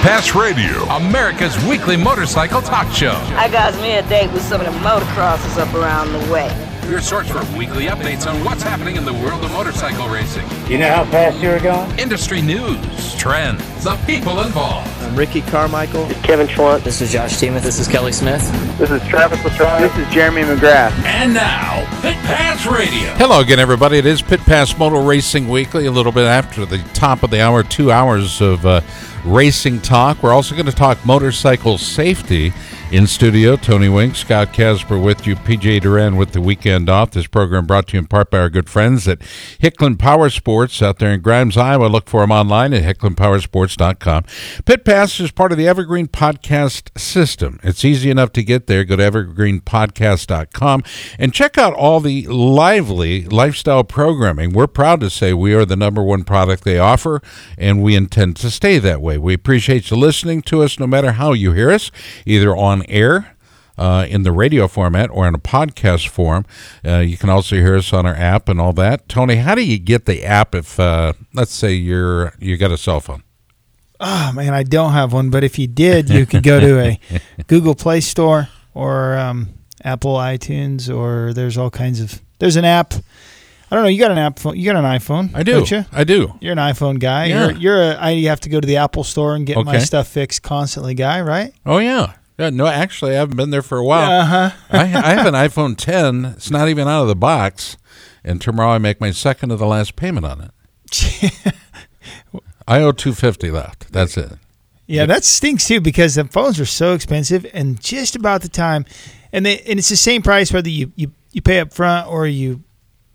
Pit Pass Radio, America's weekly motorcycle talk show. I got me a date with some of the motocrossers up around the way. Your source for weekly updates on what's happening in the world of motorcycle racing, You know how fast you're going? industry news, trends, the people involved. I'm Ricky Carmichael. Kevin Schwantz. This is Josh Teemuth. This is Kelly Smith. This is Travis Latrine. This is Jeremy McGrath. And now, Pit Pass Radio. Hello again, everybody. It is Pit Pass Motor Racing Weekly, a little bit after the top of the hour, two hours of uh, racing talk. We're also going to talk motorcycle safety in studio. Tony Wink, Scott Casber with you, PJ Duran with the weekend off. This program brought to you in part by our good friends at Hicklin Power Sports out there in Grimes, Iowa. Look for them online at hicklinpowersports.com. Pit Pass is part of the Evergreen Podcast system. It's easy enough to get there. Go to evergreenpodcast.com and check out all the lively lifestyle programming. We're proud to say we are the number one product they offer, and we intend to stay that way. We appreciate you listening to us no matter how you hear us, either on air. Uh, in the radio format or in a podcast form. Uh, you can also hear us on our app and all that. Tony, how do you get the app if, uh, let's say, you're you got a cell phone? Oh man, I don't have one, but if you did, you could go to a Google Play Store or um, Apple iTunes, or there's all kinds of. There's an app. I don't know. You got an app. You got an iPhone. I do. Don't you? I do. You're an iPhone guy. Yeah. You're you're a. I have to go to the Apple Store and get my stuff fixed constantly, guy. Right? Oh yeah. Yeah, no, actually, I haven't been there for a while. Uh huh. I, I have an iPhone 10. It's not even out of the box, and tomorrow I make my second to the last payment on it. I owe 250 left. That's it. Yeah, that stinks too because the phones are so expensive, and just about the time, and they and it's the same price whether you you, you pay up front or you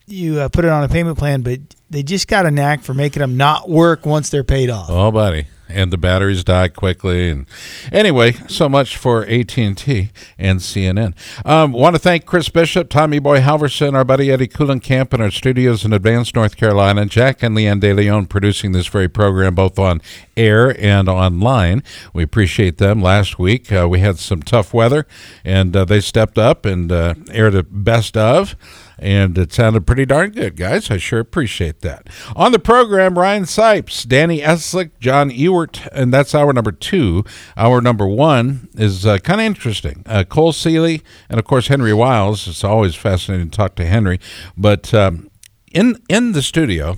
you uh, put it on a payment plan, but they just got a knack for making them not work once they're paid off. Oh, buddy. And the batteries die quickly. And anyway, so much for AT and T and CNN. Um, want to thank Chris Bishop, Tommy Boy Halverson, our buddy Eddie Kuhlenkamp in our studios in Advance, North Carolina, Jack and Leanne De Leon producing this very program both on air and online. We appreciate them. Last week uh, we had some tough weather, and uh, they stepped up and uh, aired a best of and it sounded pretty darn good, guys. I sure appreciate that. On the program, Ryan Sipes, Danny Eslick, John Ewert, and that's hour number two. Hour number one is uh, kind of interesting. Uh, Cole Seeley and, of course, Henry Wiles. It's always fascinating to talk to Henry. But um, in in the studio,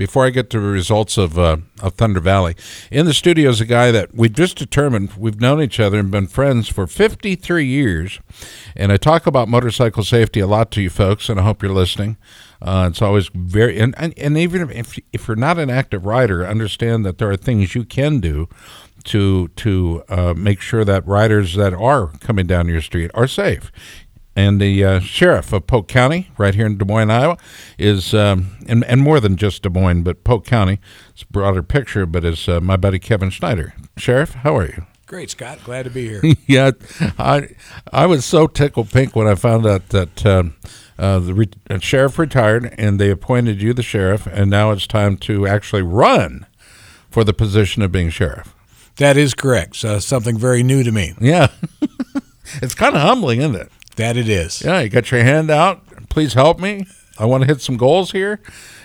before I get to the results of, uh, of Thunder Valley, in the studio is a guy that we just determined we've known each other and been friends for 53 years. And I talk about motorcycle safety a lot to you folks, and I hope you're listening. Uh, it's always very, and, and, and even if, if you're not an active rider, understand that there are things you can do to to uh, make sure that riders that are coming down your street are safe and the uh, sheriff of Polk County, right here in Des Moines, Iowa, is um, and and more than just Des Moines, but Polk County. It's a broader picture, but is uh, my buddy Kevin Schneider. Sheriff, how are you? Great, Scott. Glad to be here. yeah, I I was so tickled pink when I found out that um, uh, the re- uh, sheriff retired and they appointed you the sheriff, and now it's time to actually run for the position of being sheriff. That is correct. So something very new to me. Yeah, it's kind of humbling, isn't it? That it is. Yeah, you got your hand out. Please help me. I want to hit some goals here.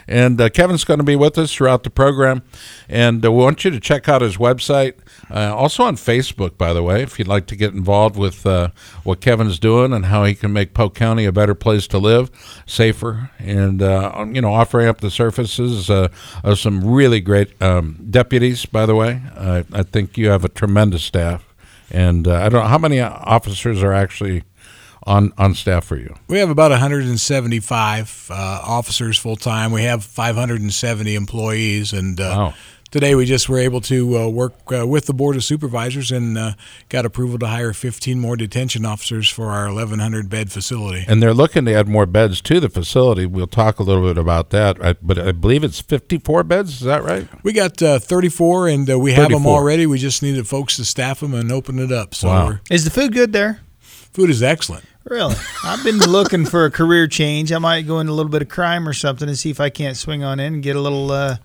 And uh, Kevin's going to be with us throughout the program. And uh, we want you to check out his website. Uh, also on Facebook, by the way, if you'd like to get involved with uh, what Kevin's doing and how he can make Polk County a better place to live, safer, and, uh, you know, offering up the services uh, of some really great um, deputies, by the way. I think you have a tremendous staff. And I don't know how many officers are actually on on staff for you. We have about 175 uh, officers full time. We have 570 employees, and uh, Wow. today we just were able to uh, work uh, with the board of supervisors and uh, got approval to hire 15 more detention officers for our 1,100 bed facility. And they're looking to add more beds to the facility. We'll talk a little bit about that. I, but I believe it's 54 beds. Is that right? We got uh, 34, and uh, we have them 34. already. We just needed folks to staff them and open it up. So Wow. Is the food good there? food is excellent. Really? I've been looking for a career change. I might go into a little bit of crime or something and see if I can't swing on in and get a little, uh,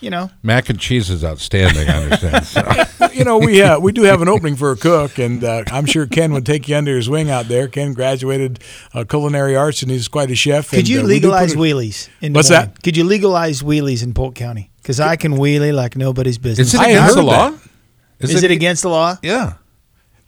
you know. Mac and cheese is outstanding, I understand. So. you know, we uh, we do have an opening for a cook, and uh, I'm sure Ken would take you under his wing out there. Ken graduated uh, culinary arts, and he's quite a chef. Could and, you uh, we legalize a- wheelies? In What's morning? that? Could you legalize wheelies in Polk County? Because I can wheelie like nobody's business. Is it I against the heard law? that. Is it against the law? Yeah.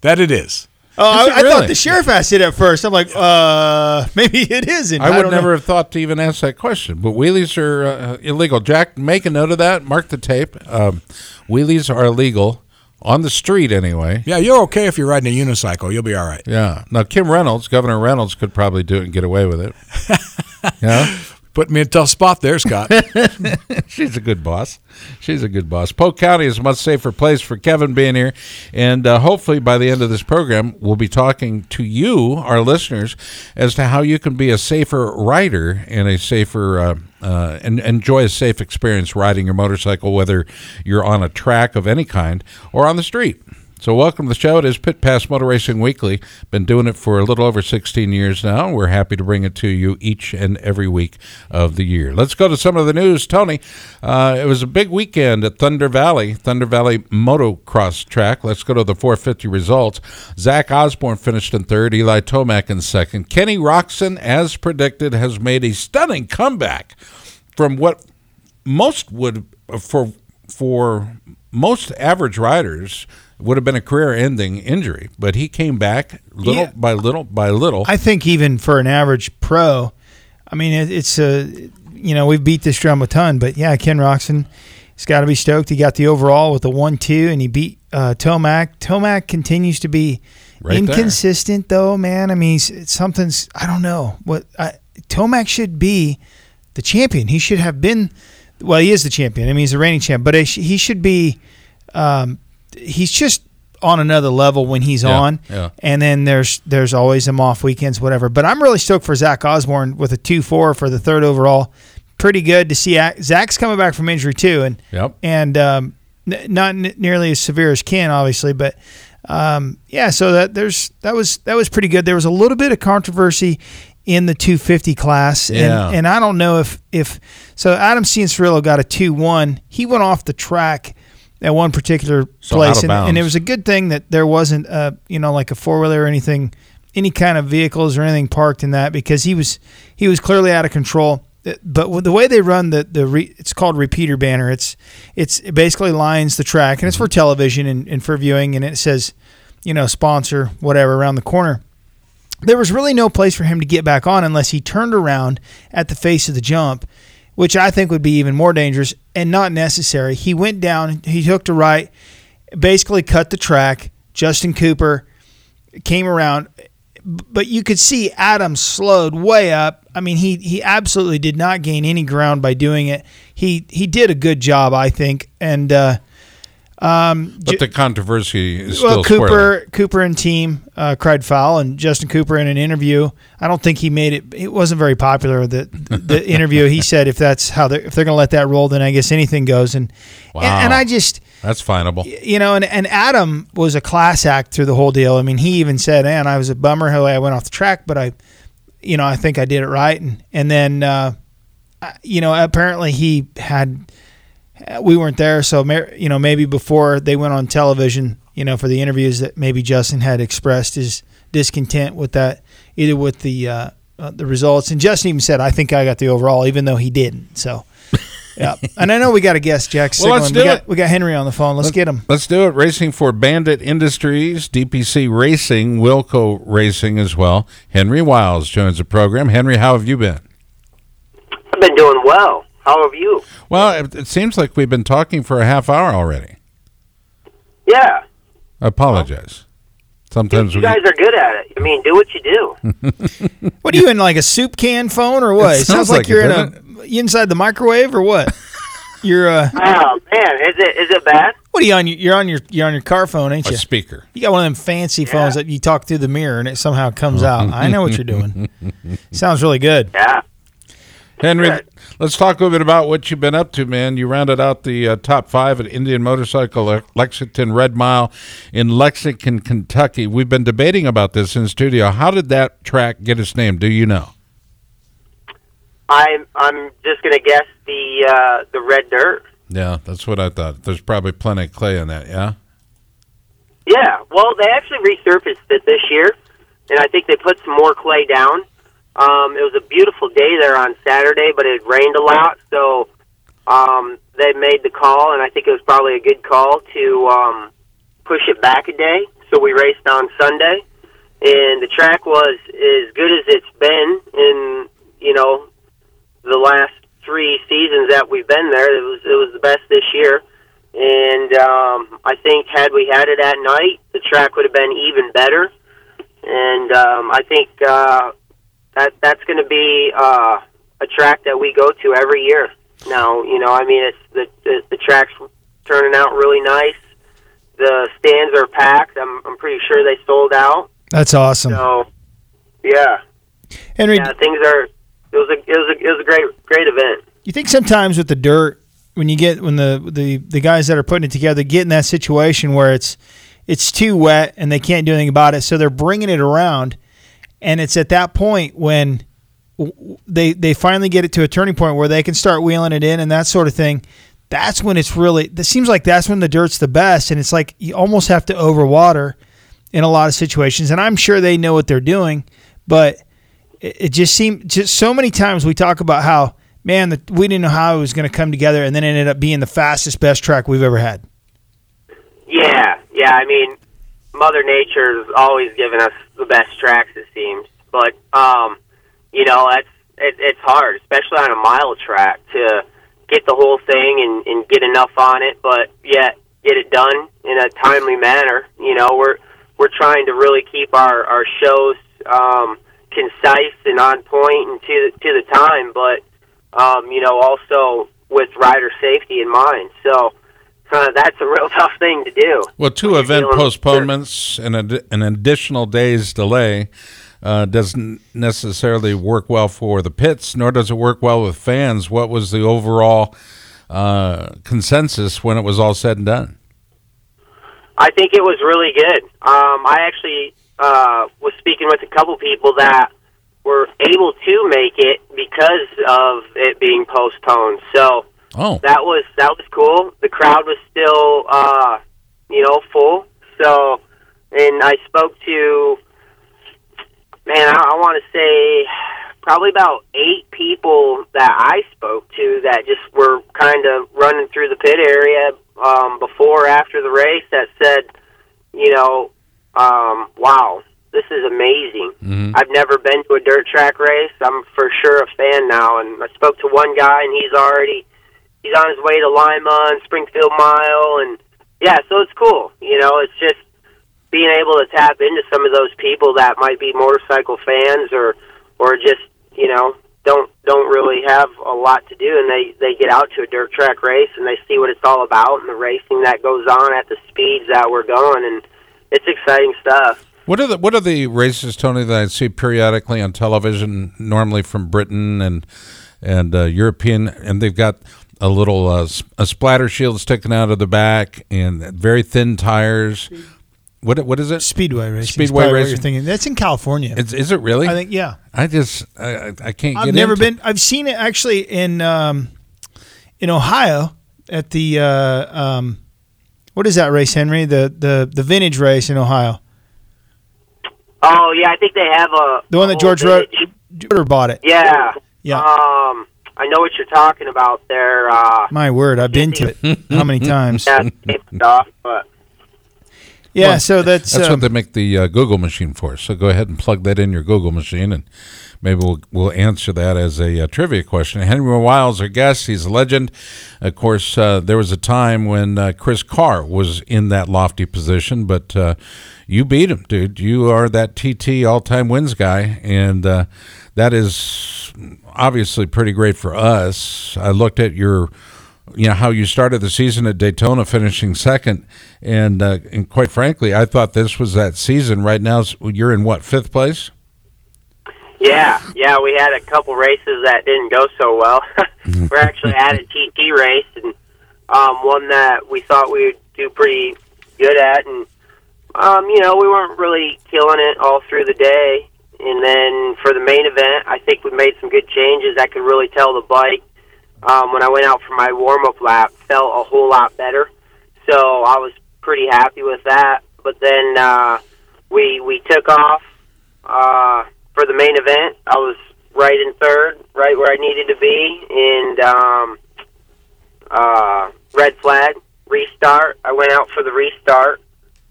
That it is. Oh, I, Is it I thought the sheriff asked it at first. I'm like, uh, maybe it isn't. I would don't never know. have thought to even ask that question. But wheelies are uh, illegal. Jack, make a note of that. Mark the tape. Um, wheelies are illegal on the street anyway. Yeah, you're okay if you're riding a unicycle. You'll be all right. Yeah. Now Kim Reynolds, Governor Reynolds, could probably do it and get away with it. yeah. Put me in a tough spot there, Scott. She's a good boss. She's a good boss. Polk County is a much safer place for Kevin being here. And uh, hopefully by the end of this program, we'll be talking to you, our listeners, as to how you can be a safer rider and a safer uh, uh, and enjoy a safe experience riding your motorcycle, whether you're on a track of any kind or on the street. So, welcome to the show. It is Pit Pass Motor Racing Weekly. Been doing it for a little over 16 years now. We're happy to bring it to you each and every week of the year. Let's go to some of the news. Tony, uh, it was a big weekend at Thunder Valley, Thunder Valley Motocross Track. Let's go to the 450 results. Zach Osborne finished in third, Eli Tomac in second. Kenny Roczen, as predicted, has made a stunning comeback from what most would for for most average riders would have been a career-ending injury, but he came back little Yeah. by little by little. I think even for an average pro, I mean, it, it's a, you know, we've beat this drum a ton, but yeah, Ken Roczen, he's got to be stoked. He got the overall with the one-two, and he beat uh, Tomac. Tomac continues to be Right there. inconsistent, though, man. I mean, something's I don't know what I, Tomac should be the champion. He should have been. Well, he is the champion. I mean, he's the reigning champ, but he he should be. Um, he's just on another level when he's Yeah, on. yeah. And then there's there's always him off weekends, whatever. But I'm really stoked for Zach Osborne with a two four for the third overall. Pretty good to see. Zach's coming back from injury too, and Yep. and um, n- not n- nearly as severe as Ken, obviously, but um, yeah. So that there's that was that was pretty good. There was a little bit of controversy in the 250 class, Yeah. and and I don't know if if so. Adam Cianciarulo got a two one. He went off the track at one particular So place, and, and it was a good thing that there wasn't uh you know like a four wheeler or anything, any kind of vehicles or anything parked in that because he was he was clearly out of control. Uh, But the way they run the the re, it's called repeater banner. It's it's it basically lines the track and it's for television and, and for viewing and it says, you know, sponsor whatever around the corner. There was really no place for him to get back on unless he turned around at the face of the jump, which I think would be even more dangerous and not necessary. He went down, he hooked a right, basically cut the track. Justin Cooper came around, but you could see Adam slowed way up. I mean, he he absolutely did not gain any ground by doing it. He he did a good job, I think, and uh, um, But the controversy is well, still Cooper, swirling. Cooper and team uh, cried foul, and Justin Cooper in an interview. I don't think he made it. It wasn't very popular. The the interview. He said if that's how they're if they're going to let that roll, then I guess anything goes. And Wow. and, and I just That's finable. you know, and, and Adam was a class act through the whole deal. I mean, he even said, "Man, I was a bummer how I went off the track, but I, you know, I think I did it right." And and then, uh, you know, apparently he had, we weren't there, so ma- you know, maybe before they went on television, you know, for the interviews, that maybe Justin had expressed his discontent with that, either with the uh, uh, the results, and Justin even said, "I think I got the overall," even though he didn't. So. Yeah, and I know we got a guest, Jack. Well, let's do we got it. we got Henry on the phone. Let's get him. Let's do it. Racing for Bandit Industries, DPC Racing, Wilco Racing as well. Henry Wiles joins the program. Henry, how have you been? I've been doing well. How have you? Well, it, it seems like we've been talking for a half hour already. Yeah, I apologize. Sometimes you we guys are good at it. I mean, do what you do. What are you in like a soup can phone or what? It It, sounds sounds like, like you're it, in a you inside the microwave or what? You're uh, Oh man, is it is it bad? what are you on? You're on your you're on your car phone, ain't A you? speaker. You got one of them fancy phones that you talk through the mirror and it somehow comes out. I know what you're doing. Sounds really good. Yeah. Henry, let's talk a little bit about what you've been up to, man. You rounded out the uh, top five at Indian Motorcycle Lexington Red Mile in Lexington, Kentucky. We've been debating about this in the studio. How did that track get its name? Do you know? I'm I'm just gonna guess the uh, the red dirt. Yeah, that's what I thought. There's probably plenty of clay in that, yeah? Yeah. Well, they actually resurfaced it this year, and I think they put some more clay down. Um, it was a beautiful day there on Saturday, but it rained a lot, so um, they made the call, and I think it was probably a good call to um, push it back a day. So we raced on Sunday, and the track was as good as it's been in you know the last three seasons that we've been there. It was it was the best this year, and um, I think had we had it at night, the track would have been even better. And um, I think uh, that that's going to be uh, a track that we go to every year. Now, you know, I mean, it's the the, the track's turning out really nice. The stands are packed. I'm I'm pretty sure they sold out. That's awesome. So, yeah, Henry, yeah, things are. It was a it was a it was a great great event. you think sometimes with the dirt, when you get when the, the the guys that are putting it together get in that situation where it's it's too wet and they can't do anything about it, so they're bringing it around, and it's at that point when they they finally get it to a turning point where they can start wheeling it in and that sort of thing. That's when it's really. It seems like that's when the dirt's the best, and it's like you almost have to overwater in a lot of situations. And I'm sure they know what they're doing, but it, it just seemed just so many times we talk about how man the, we didn't know how it was going to come together, and then it ended up being the fastest, best track we've ever had. Yeah, yeah. I mean, Mother Nature's always given us the best tracks, it seems. But um, you know, that's it, it's hard, especially on a mile track, to get the whole thing and, and get enough on it, but yet get it done in a timely manner. You know, we're we're trying to really keep our our shows um, concise and on point and to to the time, but um, you know, also with rider safety in mind. So uh, that's a real tough thing to do. Well, two event postponements and a, an additional day's delay uh, doesn't necessarily work well for the pits, nor does it work well with fans. What was the overall uh, consensus when it was all said and done? I think it was really good. Um, I actually uh, was speaking with a couple people that were able to make it because of it being postponed. So Oh, that was that was cool. The crowd was still, uh, you know, full. So, and I spoke to, man, I, I want to say probably about eight people that I spoke to that just were kind of running through the pit area um, before or after the race that said, you know, um, wow, this is amazing. Mhm. I've never been to a dirt track race. I'm for sure a fan now, and I spoke to one guy, and he's already he's on his way to Lima and Springfield Mile, and yeah, so it's cool. You know, it's just being able to tap into some of those people that might be motorcycle fans or or just you know don't don't really have a lot to do, and they they get out to a dirt track race and they see what it's all about and the racing that goes on at the speeds that we're going, and it's exciting stuff. what are the what are the races, Tony, that I see periodically on television, normally from Britain and and uh, European, and they've got a little uh, s- a splatter shield sticking out of the back and very thin tires. What what is it? Speedway racing. Speedway probably what racing. You're thinking that's in California. Is, is it really? I think yeah. I just I, I- I can't. I've get never into- been. I've seen it actually in um, in Ohio at the uh, um, what is that race, Henry? The the the vintage race in Ohio. Oh yeah, I think they have a The one that George whole wrote. village. George bought it. Yeah, Yeah. Um, I know what you're talking about there. Uh, My word, I've been to it. How many times? yeah, stuff, but Yeah. Well, So that's, That's um, what they make the uh, Google machine for. So go ahead and plug that in your Google machine, and maybe we'll we'll answer that as a uh, trivia question. Henry Wiles, our guest, he's a legend. Of course, uh, there was a time when uh, Chris Carr was in that lofty position, but uh, you beat him, dude. You are that TT all-time wins guy, and uh, that is obviously pretty great for us. I looked at your you know how you started the season at Daytona, finishing second, and uh, and quite frankly, I thought this was that season. Right now, you're in what fifth place? Yeah, yeah, we had a couple races that didn't go so well. We're actually at a TT race and um, one that we thought we would do pretty good at, and um, you know we weren't really killing it all through the day. And then for the main event, I think we made some good changes. I could really tell the bike um, when I went out for my warm up lap felt a whole lot better. So I was pretty happy with that. But then uh, we we took off uh, for the main event. I was right in third, right where I needed to be, and um, uh, red flag restart. I went out for the restart,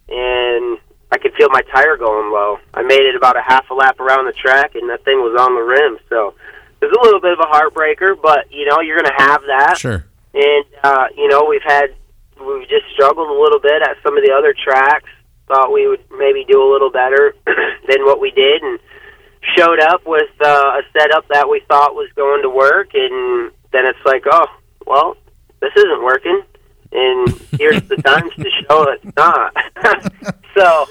and I could feel my tire going low. I made it about a half a lap around the track, and that thing was on the rim. So it was a little bit of a heartbreaker, but you know you're going to have that. Sure. And uh, you know we've had we've just struggled a little bit at some of the other tracks. Thought we would maybe do a little better than what we did, and showed up with uh, a setup that we thought was going to work, and then it's like, oh, well, this isn't working, and here's the times to show it's not. so,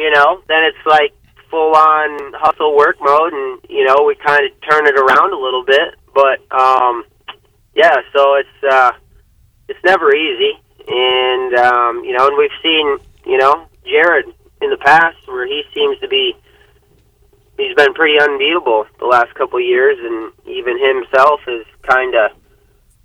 you know, then it's like full on hustle work mode, and you know, we kind of turn it around a little bit, but um, yeah, so it's uh, it's never easy, and um, you know, and we've seen, you know, Jared in the past where he seems to be he's been pretty unbeatable the last couple of years, and even himself is kind of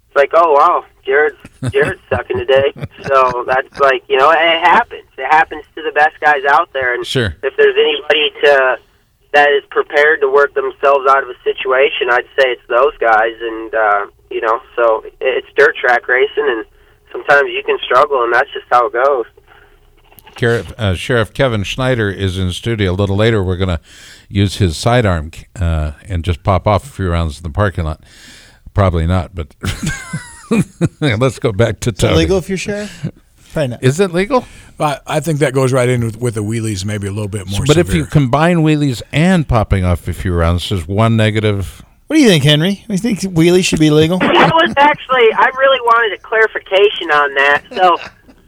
it's like, oh wow, Jared's Jared's sucking today. So that's like, you know, it happens. It happens to the best guys out there, and Sure. if there's anybody to that is prepared to work themselves out of a situation, I'd say it's those guys. And uh, you know, so it's dirt track racing, and sometimes you can struggle, and that's just how it goes. Sheriff, uh, Sheriff Kevin Schneider is in the studio. A little later, we're going to use his sidearm uh, and just pop off a few rounds in the parking lot. Probably not, but let's go back to Is it Tony. legal if you're sheriff? Probably not. Is it legal? I, I think that goes right in with, with the wheelies, maybe a little bit more. but if you combine wheelies and popping off a few rounds, there's one negative. What do you think, Henry? Do you think wheelies should be legal? I was actually, I really wanted a clarification on that. So,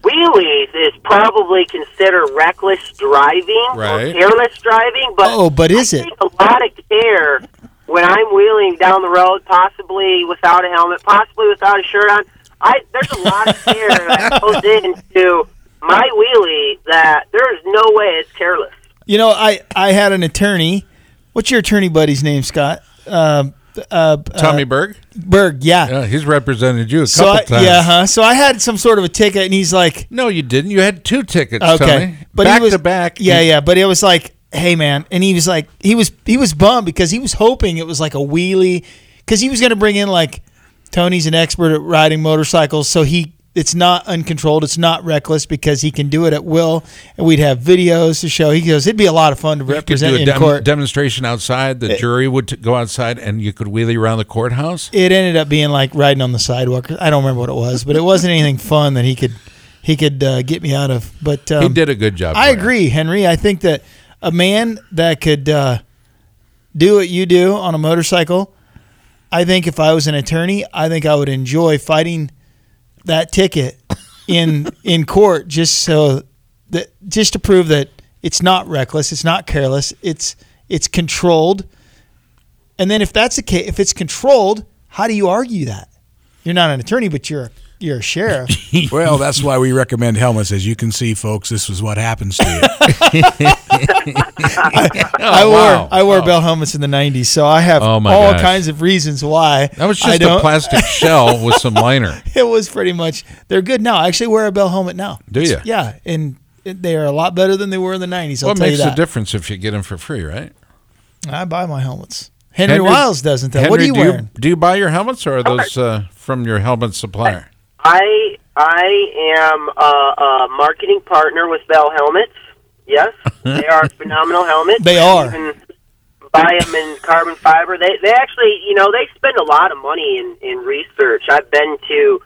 wheelies is probably considered reckless driving Right. or careless driving, but Oh, but is I it? a lot of care when I'm wheeling down the road, possibly without a helmet, possibly without a shirt on. I there's a lot of care that goes into my wheelie that there is no way it's careless. You know, I I had an attorney. What's your attorney buddy's name, Scott? Uh, uh, Tommy uh, Berg? Berg, yeah. Yeah, he's represented you a so couple I, times. yeah, huh? So I had some sort of a ticket, and he's like, No, you didn't. You had two tickets, okay, Tony. but back he was to back. Yeah, yeah, but it was like, hey, man, and he was like, he was he was bummed because he was hoping it was like a wheelie, because he was going to bring in like Tony's an expert at riding motorcycles, so he it's not uncontrolled, it's not reckless because he can do it at will, and we'd have videos to show. He goes, it'd be a lot of fun to You could do a in dem- court. demonstration outside. The It- jury would t- go outside, and you could wheelie around the courthouse. it ended up being like riding on the sidewalk. I don't remember what it was, but it wasn't anything fun that he could he could uh, get me out of. But um, he did a good job. I agree, Henry. I think that a man that could uh, do what you do on a motorcycle, I think if I was an attorney, I think I would enjoy fighting that ticket in in court just so that just to prove that it's not reckless, it's not careless, it's it's controlled. And then if that's the case, if it's controlled, how do you argue that? You're not an attorney, but you're you're a sheriff. well, that's why we recommend helmets. As you can see, folks, this is what happens to you. I wore wow. I wore bell helmets in the '90s, so I have Oh, all gosh. kinds of reasons why. That was just a plastic shell with some liner. It was pretty much. They're good now. I actually wear a bell helmet now. Do you? Yeah, and they are a lot better than they were in the '90s. I'll what tell makes you a difference if you get them for free, right? I buy my helmets. Henry, Wiles doesn't. Though. what are you do wearing? do you buy your helmets, or are those uh, from your helmet supplier? I I am a, a marketing partner with Bell Helmets. Yes, they are phenomenal helmets. They are. You can buy them in carbon fiber. They they actually, you know, they spend a lot of money in in research. I've been to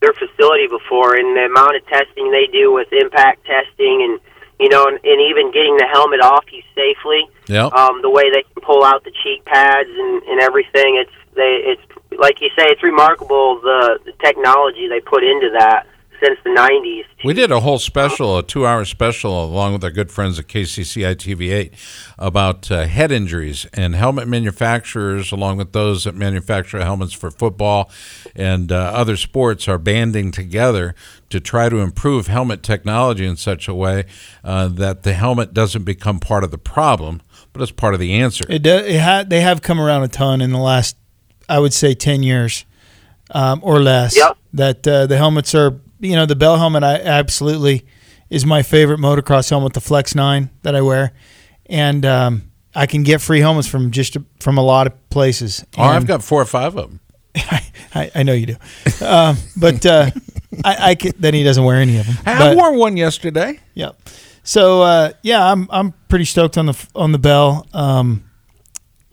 their facility before, and the amount of testing they do with impact testing, and you know, and, and even getting the helmet off you safely. Yeah. Um, the way they can pull out the cheek pads and, and everything, it's they it's like you say, it's remarkable the, the technology they put into that since the '90s. We did a whole special, a two-hour special, along with our good friends at KCCI TV8, about uh, head injuries and helmet manufacturers, along with those that manufacture helmets for football and uh, other sports, are banding together to try to improve helmet technology in such a way uh, that the helmet doesn't become part of the problem, but it's part of the answer. It, do, it ha- they have come around a ton in the last, I would say, ten years um, or less. Yep. That uh, the helmets are, you know, the Bell helmet. I absolutely is my favorite motocross helmet, the Flex Nine that I wear, and um, I can get free helmets from just from a lot of places. Oh, I've got four or five of them. I, I know you do, um, but uh, I, I could, then he doesn't wear any of them. I But- wore one yesterday. Yep. So uh, yeah, I'm I'm pretty stoked on the on the Bell. Um,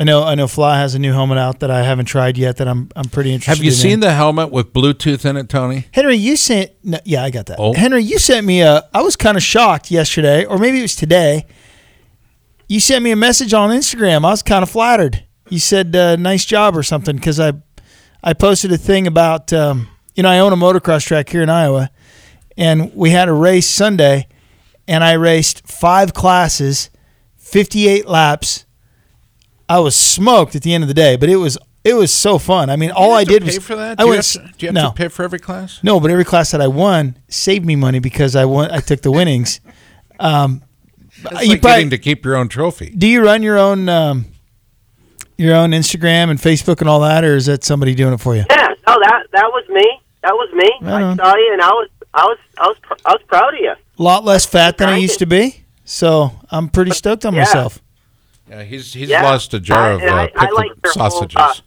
I know I know Fly has a new helmet out that I haven't tried yet. That I'm I'm pretty interested. In. Have you in. seen the helmet with Bluetooth in it, Tony? Henry? You sent no, yeah, I got that. Oh. Henry, you sent me a. I was kind of shocked yesterday, or maybe it was today. You sent me a message on Instagram. I was kind of flattered. You said uh, nice job or something because I I posted a thing about um, you know I own a motocross track here in Iowa, and we had a race Sunday, and I raced five classes, fifty eight laps. I was smoked at the end of the day, but it was it was so fun. I mean, all you I have to did pay was for that. I Do you, went have to, do you have no to pay for every class? no, but every class that I won saved me money because I won. I took the winnings. Um, It's you like probably- getting to keep your own trophy. do you run your own um, your own Instagram and Facebook and all that, or is that somebody doing it for you? Yeah, no, that that was me. That was me. Right I saw you, and I was I was I was pr- I was proud of you. A lot less fat than I used to be, so I'm pretty stoked on Yeah. myself. Yeah, he's he's Yeah. lost a jar of and uh, I- I pickled like your whole, sausages.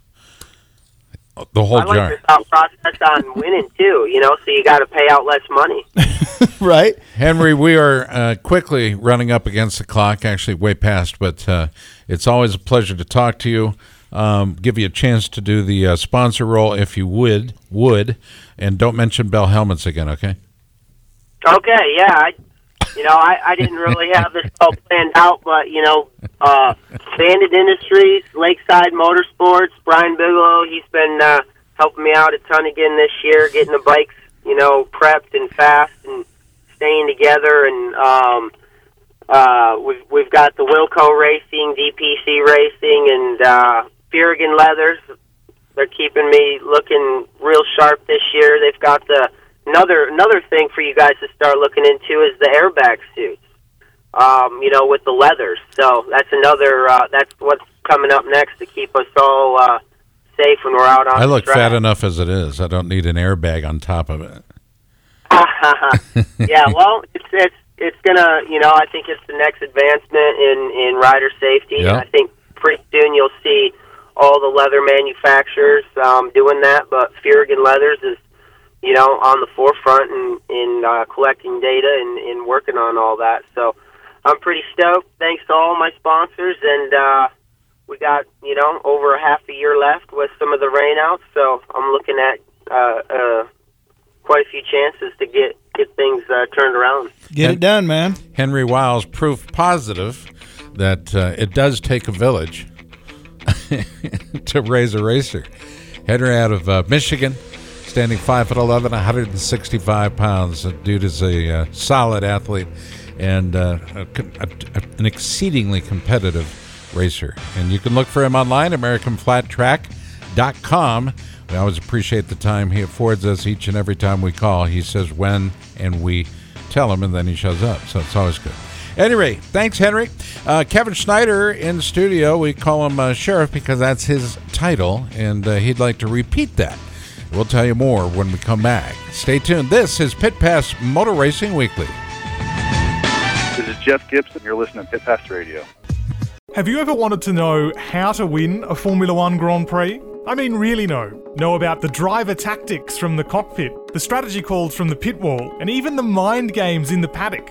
uh, the whole jar. I like jar. your thought process on winning too. You know, so you got to pay out less money. right? Henry, we are uh, quickly running up against the clock, actually way past, but uh, it's always a pleasure to talk to you. Um, give you a chance to do the uh, sponsor role if you would, would, and don't mention Bell Helmets again, okay? Okay, yeah. I, you know, I, I didn't really have this all planned out, but you know, uh, Bandit Industries, Lakeside Motorsports, Brian Bigelow, he's been uh, helping me out a ton again this year, getting the bikes, you know, prepped and fast and staying together. And um, uh, we've we've got the Wilco Racing, DPC Racing, and uh, Furygan Leathers. They're keeping me looking real sharp this year. They've got the another another thing for you guys to start looking into is the airbag suits. Um, you know, with the leathers. So that's another. Uh, that's what's coming up next to keep us all uh, safe when we're out on. I look fat enough as it is. I don't need an airbag on top of it. yeah, well, it's it's it's gonna, you know, I think it's the next advancement in in rider safety. Yeah. I think pretty soon you'll see all the leather manufacturers um, doing that, but Furygan Leathers is, you know, on the forefront in in uh, collecting data and in working on all that. So I'm pretty stoked. Thanks to all my sponsors, and uh, we got you know over a half a year left with some of the rainouts. So I'm looking at. Uh, uh, quite a few chances to get get things uh, turned around. Get it done, man. Henry Wiles, proof positive that uh, it does take a village to raise a racer. Henry out of uh, Michigan, standing 5 foot 11, 165 pounds. The dude is a uh, solid athlete and uh, a, a- an exceedingly competitive racer. And you can look for him online, AmericanFlatTrack.com. We always appreciate the time he affords us each and every time we call. He says when, and we tell him, and then he shows up. So it's always good. Anyway, thanks, Henry. Uh, Kevin Schneider in studio. We call him uh, Sheriff because that's his title, and uh, he'd like to repeat that. We'll tell you more when we come back. Stay tuned. This is Pit Pass Motor Racing Weekly. This is Jeff Gibson. You're listening to Pit Pass Radio. Have you ever wanted to know how to win a Formula One Grand Prix? I mean, really know. Know about the driver tactics from the cockpit, the strategy calls from the pit wall, and even the mind games in the paddock.